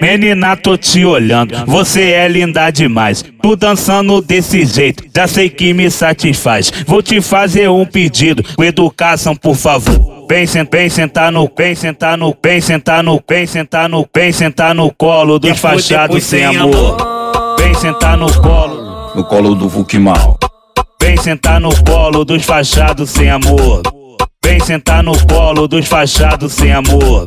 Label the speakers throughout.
Speaker 1: Menina, tô te olhando, você é linda demais. Tu dançando desse jeito, já sei que me satisfaz. Vou te fazer um pedido, com educação, por favor. Vem, vem sentar no, vem sentar no, vem sentar no, vem sentar no, vem sentar no colo dos fachados sem amor. Vem sentar no colo,
Speaker 2: no colo do Vukmal.
Speaker 1: Vem sentar no colo dos fachados sem amor. Vem sentar no colo dos fachados sem amor.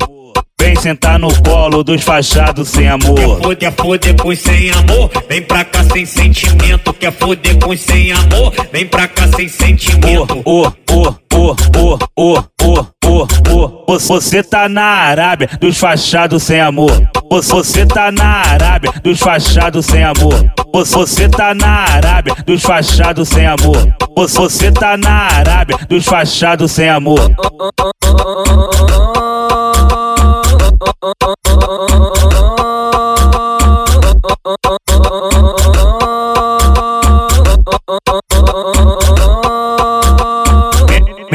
Speaker 1: Vem sentar no colo dos fachados sem amor.
Speaker 3: Quer foder, foder com sem amor? Vem pra cá sem sentimento. Quer foder com sem amor? Vem pra cá sem sentimento.
Speaker 1: Oh, oh, oh, oh, oh, oh, oh, oh, oh. Você tá na Arábia dos fachados sem amor. Você tá na Arábia dos fachados sem amor. Você tá na Arábia dos fachados sem amor. Você tá na Arábia dos fachados sem amor.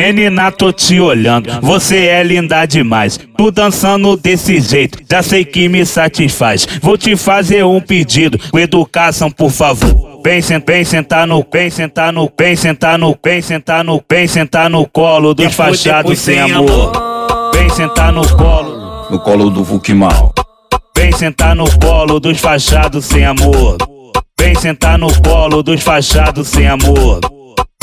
Speaker 1: Menina, tô te olhando, você é linda demais. Tu dançando desse jeito, já sei que me satisfaz. Vou te fazer um pedido, com educação, por favor. Vem, vem sentar no, vem sentar no, vem sentar no, vem sentar no, vem sentar no colo dos fachados sem amor. Vem sentar no colo,
Speaker 2: no colo do Vukmal.
Speaker 1: Vem sentar no colo dos fachados sem amor. Vem sentar no colo dos fachados sem amor.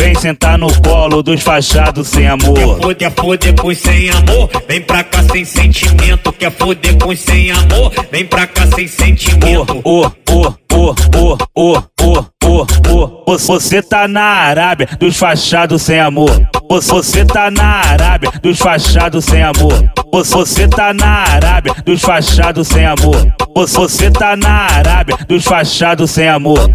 Speaker 1: Vem sentar no colo dos fachados sem amor.
Speaker 3: Quer foder, foder pois sem amor, vem pra cá sem sentimento. Quer foder com sem amor, vem pra cá sem sentimento.
Speaker 1: Oh, oh, oh, oh, oh, oh, oh, oh. Você tá na Arábia dos fachados sem amor. Você tá na Arábia dos fachados sem amor. Você tá na Arábia dos fachados sem amor. Você tá na Arábia dos fachados sem amor.